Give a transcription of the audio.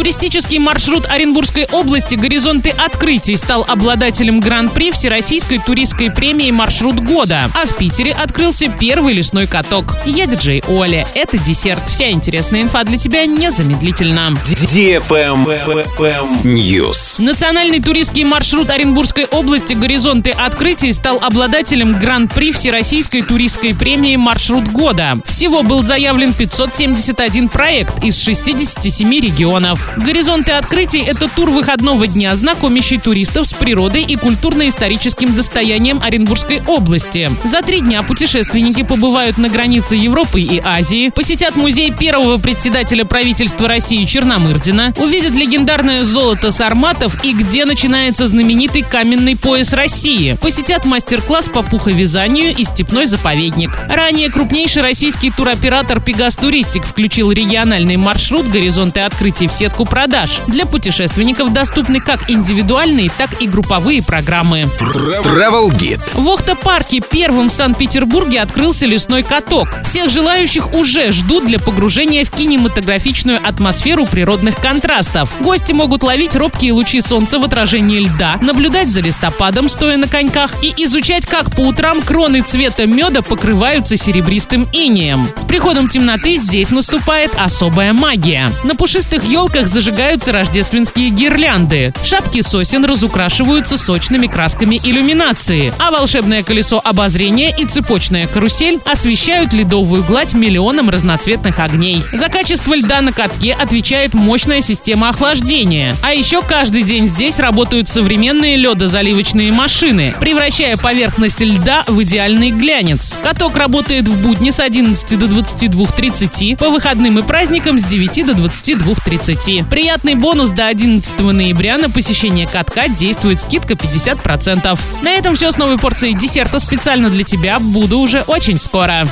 Туристический маршрут Оренбургской области «Горизонты открытий» стал обладателем гран-при Всероссийской туристской премии «Маршрут года». А в Питере открылся первый лесной каток. Я диджей Оля. Это десерт. Вся интересная инфа для тебя незамедлительно. News. Национальный туристский маршрут Оренбургской области «Горизонты открытий» стал обладателем гран-при Всероссийской туристской премии «Маршрут года». Всего был заявлен 571 проект из 67 регионов. «Горизонты открытий» — это тур выходного дня, знакомящий туристов с природой и культурно-историческим достоянием Оренбургской области. За три дня путешественники побывают на границе Европы и Азии, посетят музей первого председателя правительства России Черномырдина, увидят легендарное золото сарматов и где начинается знаменитый каменный пояс России, посетят мастер-класс по пуховязанию и степной заповедник. Ранее крупнейший российский туроператор «Пегас Туристик» включил региональный маршрут «Горизонты открытий» в сетку продаж. Для путешественников доступны как индивидуальные, так и групповые программы. Travel Guide. В Охта-парке первым в Санкт-Петербурге открылся лесной каток. Всех желающих уже ждут для погружения в кинематографичную атмосферу природных контрастов. Гости могут ловить робкие лучи солнца в отражении льда, наблюдать за листопадом, стоя на коньках, и изучать, как по утрам кроны цвета меда покрываются серебристым инеем. С приходом темноты здесь наступает особая магия. На пушистых елках зажигаются рождественские гирлянды. Шапки сосен разукрашиваются сочными красками иллюминации, а волшебное колесо обозрения и цепочная карусель освещают ледовую гладь миллионом разноцветных огней. За качество льда на катке отвечает мощная система охлаждения. А еще каждый день здесь работают современные ледозаливочные машины, превращая поверхность льда в идеальный глянец. Каток работает в будни с 11 до 22.30, по выходным и праздникам с 9 до 22.30. Приятный бонус до 11 ноября на посещение катка действует скидка 50%. На этом все с новой порцией десерта специально для тебя. Буду уже очень скоро.